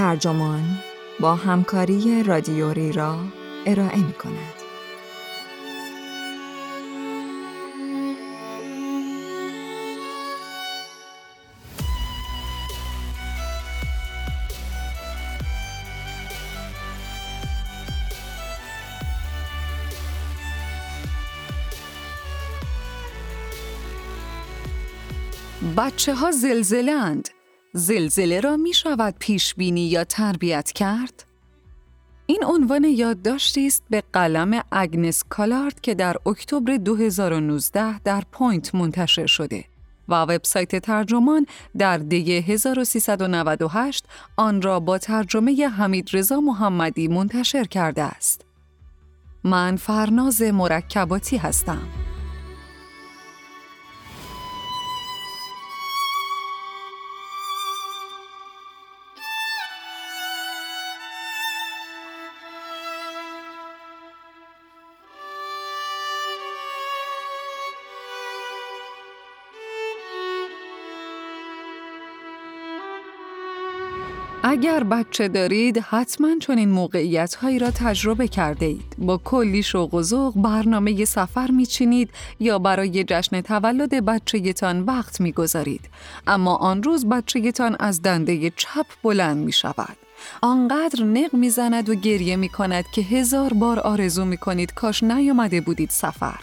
ترجمان با همکاری رادیوری را ارائه می کند. بچه ها زلزله زلزله را می شود پیش بینی یا تربیت کرد؟ این عنوان یادداشتی است به قلم اگنس کالارد که در اکتبر 2019 در پوینت منتشر شده و وبسایت ترجمان در دی 1398 آن را با ترجمه حمید رضا محمدی منتشر کرده است. من فرناز مرکباتی هستم. اگر بچه دارید حتما چنین موقعیت هایی را تجربه کرده اید. با کلی شوق و ذوق برنامه سفر میچینید یا برای جشن تولد بچهتان وقت می‌گذارید. اما آن روز بچهتان از دنده چپ بلند می شود. آنقدر نق می‌زند و گریه می کند که هزار بار آرزو می کنید کاش نیامده بودید سفر.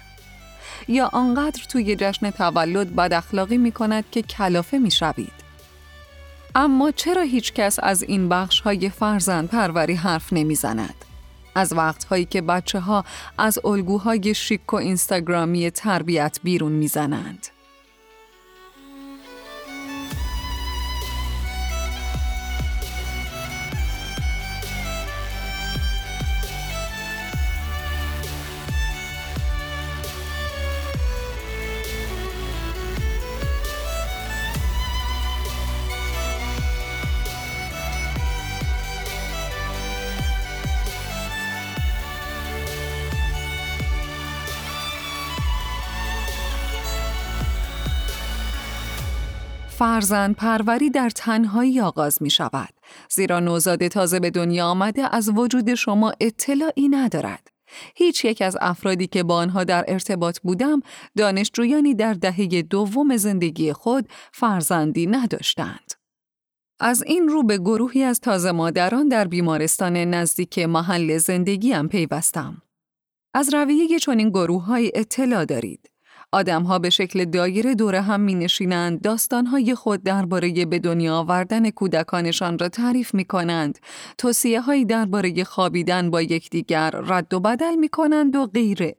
یا آنقدر توی جشن تولد بد اخلاقی می کند که کلافه می شوید. اما چرا هیچ کس از این بخش های فرزند پروری حرف نمی‌زند؟ از وقتهایی که بچه ها از الگوهای شیک و اینستاگرامی تربیت بیرون می‌زنند. فرزند پروری در تنهایی آغاز می شود. زیرا نوزاد تازه به دنیا آمده از وجود شما اطلاعی ندارد. هیچ یک از افرادی که با آنها در ارتباط بودم دانشجویانی در دهه دوم زندگی خود فرزندی نداشتند. از این رو به گروهی از تازه مادران در بیمارستان نزدیک محل زندگیم پیوستم. از رویه چنین گروه های اطلاع دارید. آدمها به شکل دایره دور هم می نشینند داستانهای خود درباره به دنیا آوردن کودکانشان را تعریف می کنند توصیه هایی درباره خوابیدن با یکدیگر رد و بدل می کنند و غیره.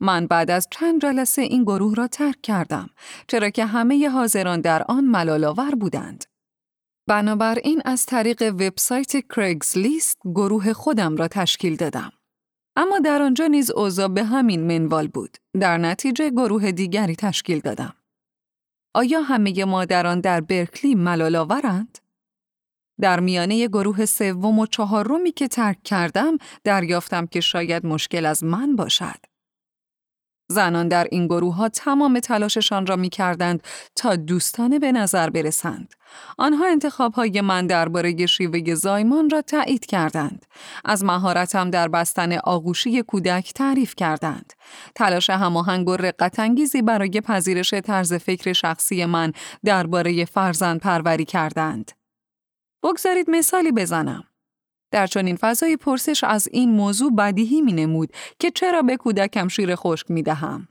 من بعد از چند جلسه این گروه را ترک کردم چرا که همه حاضران در آن ملالاور بودند. بنابراین از طریق وبسایت کرگز لیست گروه خودم را تشکیل دادم. اما در آنجا نیز اوضاع به همین منوال بود. در نتیجه گروه دیگری تشکیل دادم. آیا همه مادران در برکلی ملالاورند؟ در میانه گروه سوم و چهارمی که ترک کردم دریافتم که شاید مشکل از من باشد. زنان در این گروه ها تمام تلاششان را می کردند تا دوستانه به نظر برسند. آنها انتخاب های من درباره شیوه زایمان را تایید کردند. از مهارتم در بستن آغوشی کودک تعریف کردند. تلاش هماهنگ و رقتانگیزی برای پذیرش طرز فکر شخصی من درباره فرزند پروری کردند. بگذارید مثالی بزنم. در چنین فضای پرسش از این موضوع بدیهی می نمود که چرا به کودکم شیر خشک می دهم.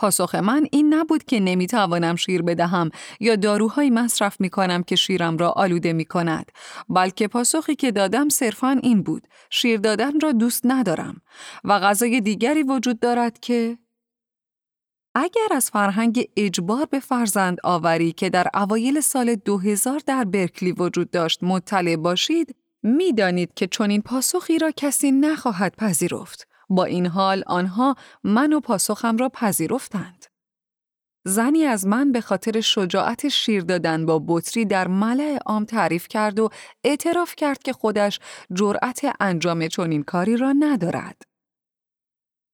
پاسخ من این نبود که نمی توانم شیر بدهم یا داروهایی مصرف می کنم که شیرم را آلوده می کند بلکه پاسخی که دادم صرفا این بود شیر دادن را دوست ندارم و غذای دیگری وجود دارد که اگر از فرهنگ اجبار به فرزند آوری که در اوایل سال 2000 در برکلی وجود داشت مطلع باشید می‌دانید که چنین پاسخی را کسی نخواهد پذیرفت. با این حال آنها من و پاسخم را پذیرفتند. زنی از من به خاطر شجاعت شیر دادن با بطری در ملع عام تعریف کرد و اعتراف کرد که خودش جرأت انجام چنین کاری را ندارد.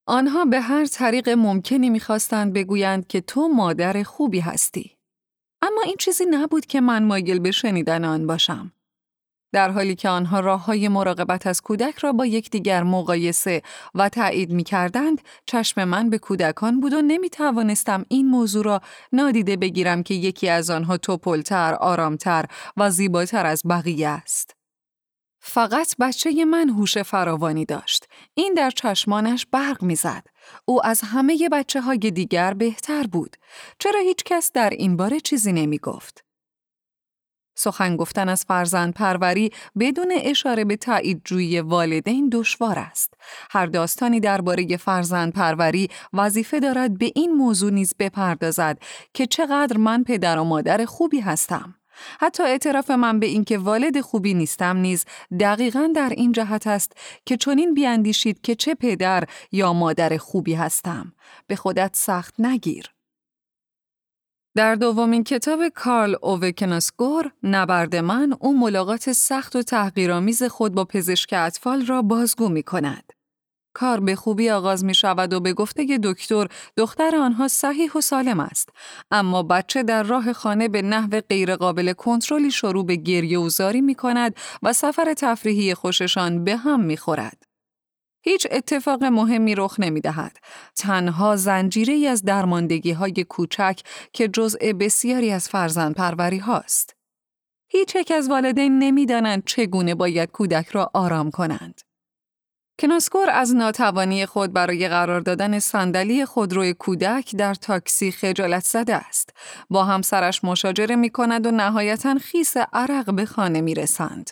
آنها به هر طریق ممکنی می‌خواستند بگویند که تو مادر خوبی هستی. اما این چیزی نبود که من مایل به شنیدن آن باشم. در حالی که آنها راه های مراقبت از کودک را با یکدیگر مقایسه و تایید می کردند، چشم من به کودکان بود و نمی توانستم این موضوع را نادیده بگیرم که یکی از آنها توپلتر، آرامتر و زیباتر از بقیه است. فقط بچه من هوش فراوانی داشت. این در چشمانش برق می‌زد. او از همه بچه های دیگر بهتر بود. چرا هیچ کس در این باره چیزی نمی گفت؟ سخن گفتن از فرزند پروری بدون اشاره به تایید جوی والدین دشوار است. هر داستانی درباره فرزند پروری وظیفه دارد به این موضوع نیز بپردازد که چقدر من پدر و مادر خوبی هستم. حتی اعتراف من به اینکه والد خوبی نیستم نیز دقیقا در این جهت است که چنین بیاندیشید که چه پدر یا مادر خوبی هستم. به خودت سخت نگیر. در دومین کتاب کارل اووکناسگور نبرد من او ملاقات سخت و تحقیرآمیز خود با پزشک اطفال را بازگو می کند. کار به خوبی آغاز می شود و به گفته دکتر دختر آنها صحیح و سالم است اما بچه در راه خانه به نحو غیرقابل کنترلی شروع به گریه و زاری می کند و سفر تفریحی خوششان به هم می خورد. هیچ اتفاق مهمی رخ نمی دهد. تنها زنجیره از درماندگی های کوچک که جزء بسیاری از فرزند پروری هاست. هیچ یک از والدین نمی‌دانند چگونه باید کودک را آرام کنند. کناسکور از ناتوانی خود برای قرار دادن صندلی خودروی کودک در تاکسی خجالت زده است. با همسرش مشاجره می کند و نهایتا خیس عرق به خانه می رسند.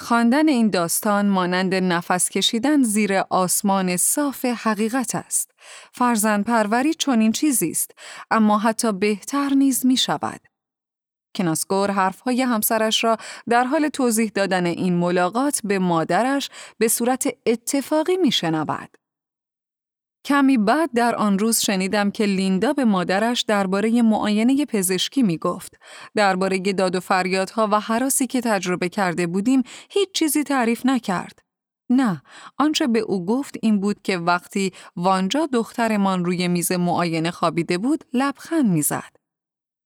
خواندن این داستان مانند نفس کشیدن زیر آسمان صاف حقیقت است. فرزند پروری چنین چیزی است، اما حتی بهتر نیز می شود. کناسگور حرفهای همسرش را در حال توضیح دادن این ملاقات به مادرش به صورت اتفاقی می شنود. کمی بعد در آن روز شنیدم که لیندا به مادرش درباره معاینه پزشکی می گفت. درباره داد و فریادها و حراسی که تجربه کرده بودیم هیچ چیزی تعریف نکرد. نه، آنچه به او گفت این بود که وقتی وانجا دخترمان روی میز معاینه خوابیده بود لبخند می‌زد.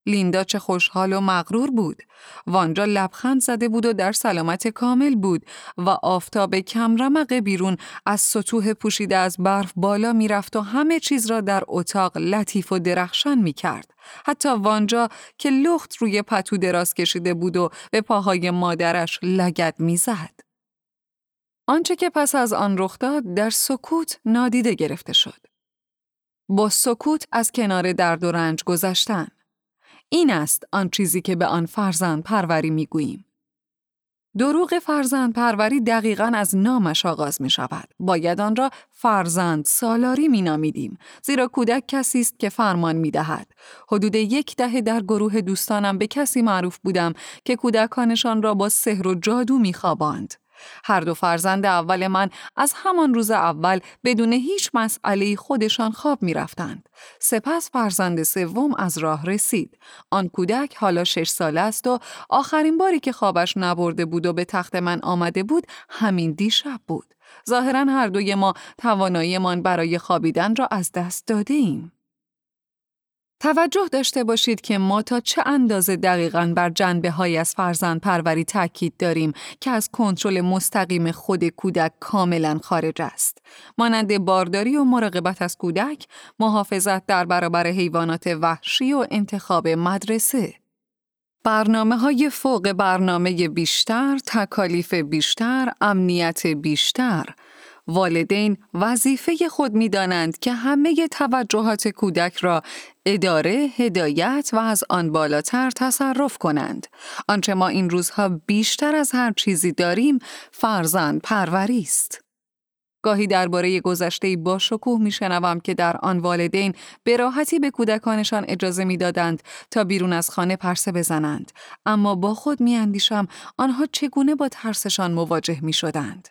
لیندا چه خوشحال و مغرور بود. وانجا لبخند زده بود و در سلامت کامل بود و آفتاب کمرمق بیرون از سطوح پوشیده از برف بالا می‌رفت و همه چیز را در اتاق لطیف و درخشان می کرد. حتی وانجا که لخت روی پتو دراز کشیده بود و به پاهای مادرش لگد می‌زد. آنچه که پس از آن رخ داد در سکوت نادیده گرفته شد. با سکوت از کنار درد و رنج گذشتن. این است آن چیزی که به آن فرزند پروری می گوییم. دروغ فرزند پروری دقیقا از نامش آغاز می شود. باید آن را فرزند سالاری می نامیدیم. زیرا کودک کسی است که فرمان می دهد. حدود یک دهه در گروه دوستانم به کسی معروف بودم که کودکانشان را با سحر و جادو می خواباند. هر دو فرزند اول من از همان روز اول بدون هیچ مسئله خودشان خواب می رفتند. سپس فرزند سوم از راه رسید. آن کودک حالا شش ساله است و آخرین باری که خوابش نبرده بود و به تخت من آمده بود همین دیشب بود. ظاهرا هر دوی ما تواناییمان برای خوابیدن را از دست داده ایم. توجه داشته باشید که ما تا چه اندازه دقیقا بر جنبه های از فرزند پروری تاکید داریم که از کنترل مستقیم خود کودک کاملا خارج است. مانند بارداری و مراقبت از کودک، محافظت در برابر حیوانات وحشی و انتخاب مدرسه. برنامه های فوق برنامه بیشتر، تکالیف بیشتر، امنیت بیشتر، والدین وظیفه خود می دانند که همه توجهات کودک را اداره، هدایت و از آن بالاتر تصرف کنند. آنچه ما این روزها بیشتر از هر چیزی داریم فرزند پروری است. گاهی درباره گذشته با شکوه میشنوم که در آن والدین به راحتی به کودکانشان اجازه می‌دادند تا بیرون از خانه پرسه بزنند اما با خود میاندیشم آنها چگونه با ترسشان مواجه می شدند.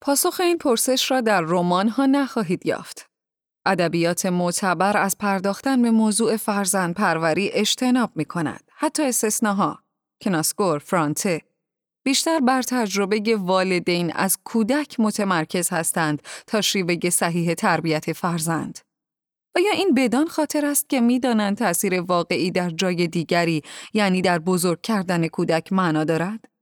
پاسخ این پرسش را در رمان ها نخواهید یافت. ادبیات معتبر از پرداختن به موضوع فرزند پروری اجتناب می کند. حتی استثناها. کناسکور، فرانته. بیشتر بر تجربه والدین از کودک متمرکز هستند تا شیوه صحیح تربیت فرزند. آیا این بدان خاطر است که می‌دانند تاثیر واقعی در جای دیگری یعنی در بزرگ کردن کودک معنا دارد؟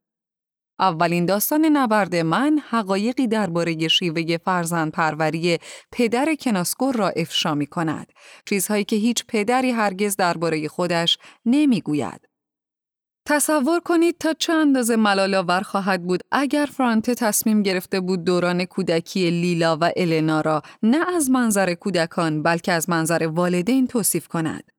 اولین داستان نبرد من حقایقی درباره شیوه فرزند پروری پدر کناسکور را افشا می کند. چیزهایی که هیچ پدری هرگز درباره خودش نمی‌گوید. تصور کنید تا چه اندازه ملالاور خواهد بود اگر فرانته تصمیم گرفته بود دوران کودکی لیلا و النا را نه از منظر کودکان بلکه از منظر والدین توصیف کند.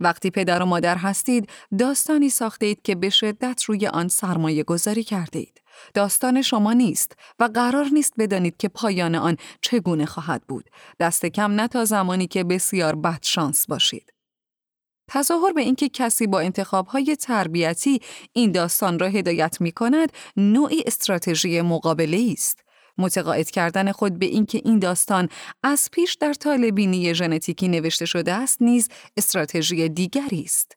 وقتی پدر و مادر هستید، داستانی ساخته اید که به شدت روی آن سرمایه گذاری کرده اید. داستان شما نیست و قرار نیست بدانید که پایان آن چگونه خواهد بود. دست کم نه تا زمانی که بسیار بد شانس باشید. تظاهر به اینکه کسی با انتخابهای تربیتی این داستان را هدایت می کند نوعی استراتژی مقابله است. متقاعد کردن خود به اینکه این داستان از پیش در طالبینی ژنتیکی نوشته شده است نیز استراتژی دیگری است.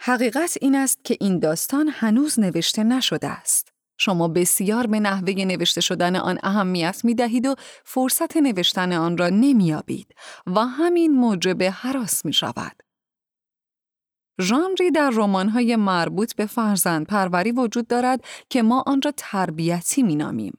حقیقت این است که این داستان هنوز نوشته نشده است. شما بسیار به نحوه نوشته شدن آن اهمیت می دهید و فرصت نوشتن آن را نمیابید و همین موجب حراس می شود. ژانری در رمان‌های مربوط به فرزند پروری وجود دارد که ما آن را تربیتی مینامیم.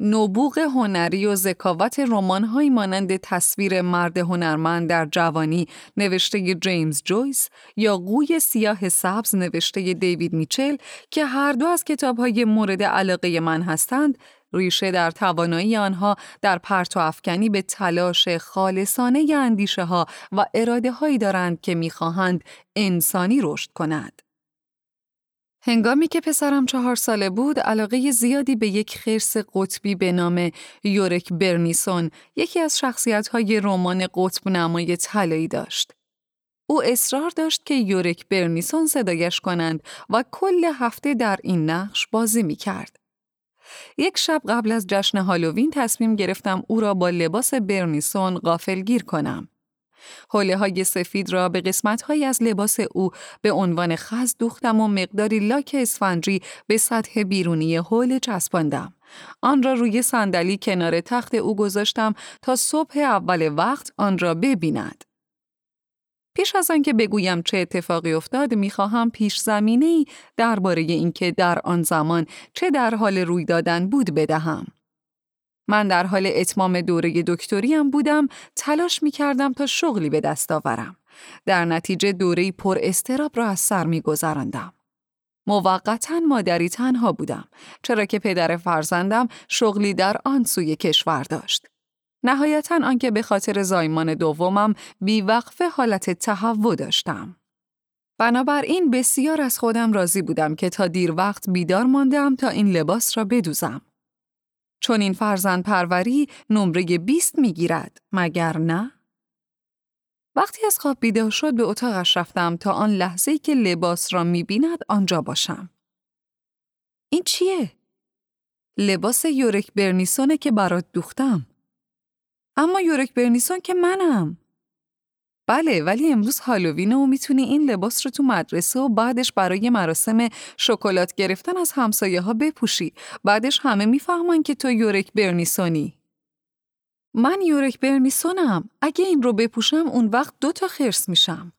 نبوغ هنری و ذکاوت رمان‌هایی مانند تصویر مرد هنرمند در جوانی نوشته جیمز جویس یا قوی سیاه سبز نوشته دیوید میچل که هر دو از کتاب‌های مورد علاقه من هستند ریشه در توانایی آنها در پرتو افکنی به تلاش خالصانه اندیشه ها و اراده هایی دارند که می‌خواهند انسانی رشد کند. هنگامی که پسرم چهار ساله بود، علاقه زیادی به یک خرس قطبی به نام یورک برنیسون، یکی از شخصیت‌های رمان قطب نمای طلایی داشت. او اصرار داشت که یورک برنیسون صدایش کنند و کل هفته در این نقش بازی می کرد. یک شب قبل از جشن هالووین تصمیم گرفتم او را با لباس برنیسون غافلگیر کنم. حوله های سفید را به قسمت های از لباس او به عنوان خز دوختم و مقداری لاک اسفنجی به سطح بیرونی حوله چسباندم. آن را روی صندلی کنار تخت او گذاشتم تا صبح اول وقت آن را ببیند. پیش از آنکه بگویم چه اتفاقی افتاد می‌خواهم پیش زمینه ای درباره اینکه در آن زمان چه در حال روی دادن بود بدهم. من در حال اتمام دوره دکتریم بودم تلاش می کردم تا شغلی به دست آورم. در نتیجه دوره پر استراب را از سر می گذراندم. موقتا مادری تنها بودم چرا که پدر فرزندم شغلی در آن سوی کشور داشت. نهایتا آنکه به خاطر زایمان دومم بیوقف حالت تهوع داشتم. بنابراین بسیار از خودم راضی بودم که تا دیر وقت بیدار ماندم تا این لباس را بدوزم. چون این فرزند پروری نمره 20 می‌گیرد مگر نه؟ وقتی از خواب بیدار شد به اتاقش رفتم تا آن لحظه که لباس را می‌بیند آنجا باشم. این چیه؟ لباس یورک برنیسونه که برات دوختم. اما یورک برنیسون که منم. بله ولی امروز هالووینه و می‌تونی این لباس رو تو مدرسه و بعدش برای مراسم شکلات گرفتن از همسایه ها بپوشی. بعدش همه می‌فهمن که تو یورک برنیسونی. من یورک برنیسونم. اگه این رو بپوشم اون وقت دو تا خرس میشم.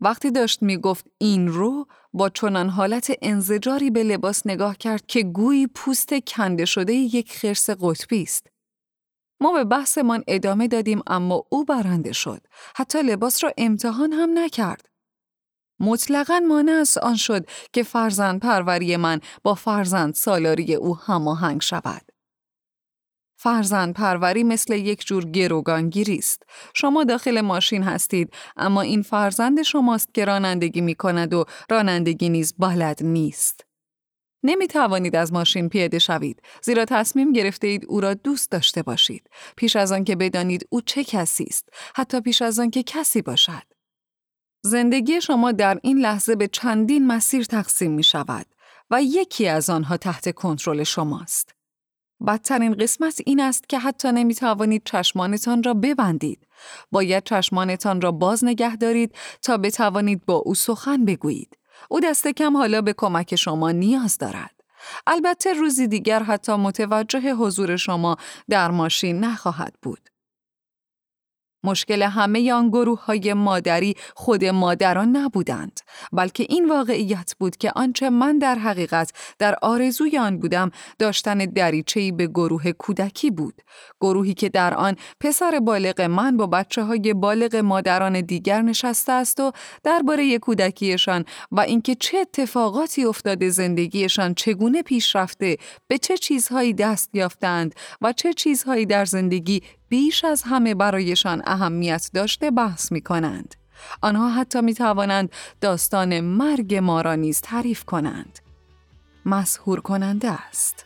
وقتی داشت می‌گفت این رو با چنان حالت انزجاری به لباس نگاه کرد که گویی پوست کنده شده یک خرس قطبی است. ما به بحثمان ادامه دادیم اما او برنده شد. حتی لباس را امتحان هم نکرد. مطلقا مانع از آن شد که فرزند پروری من با فرزند سالاری او هماهنگ شود. فرزند پروری مثل یک جور گروگانگیری است. شما داخل ماشین هستید اما این فرزند شماست که رانندگی می کند و رانندگی نیز بلد نیست. نمی توانید از ماشین پیاده شوید. زیرا تصمیم گرفته اید او را دوست داشته باشید. پیش از آن که بدانید او چه کسی است حتی پیش از آن که کسی باشد. زندگی شما در این لحظه به چندین مسیر تقسیم می شود و یکی از آنها تحت کنترل شماست. بدترین قسمت این است که حتی نمی توانید چشمانتان را ببندید. باید چشمانتان را باز نگه دارید تا بتوانید با او سخن بگویید. او دست کم حالا به کمک شما نیاز دارد. البته روزی دیگر حتی متوجه حضور شما در ماشین نخواهد بود. مشکل همه آن گروه های مادری خود مادران نبودند بلکه این واقعیت بود که آنچه من در حقیقت در آرزوی آن بودم داشتن دریچه‌ای به گروه کودکی بود. گروهی که در آن پسر بالغ من با بچه های بالغ مادران دیگر نشسته است و درباره کودکیشان و اینکه چه اتفاقاتی افتاده زندگیشان چگونه پیش رفته به چه چیزهایی دست یافتند و چه چیزهایی در زندگی بیش از همه برایشان اهمیت داشته بحث می کنند. آنها حتی می توانند داستان مرگ ما را نیز تعریف کنند. مسهور کننده است.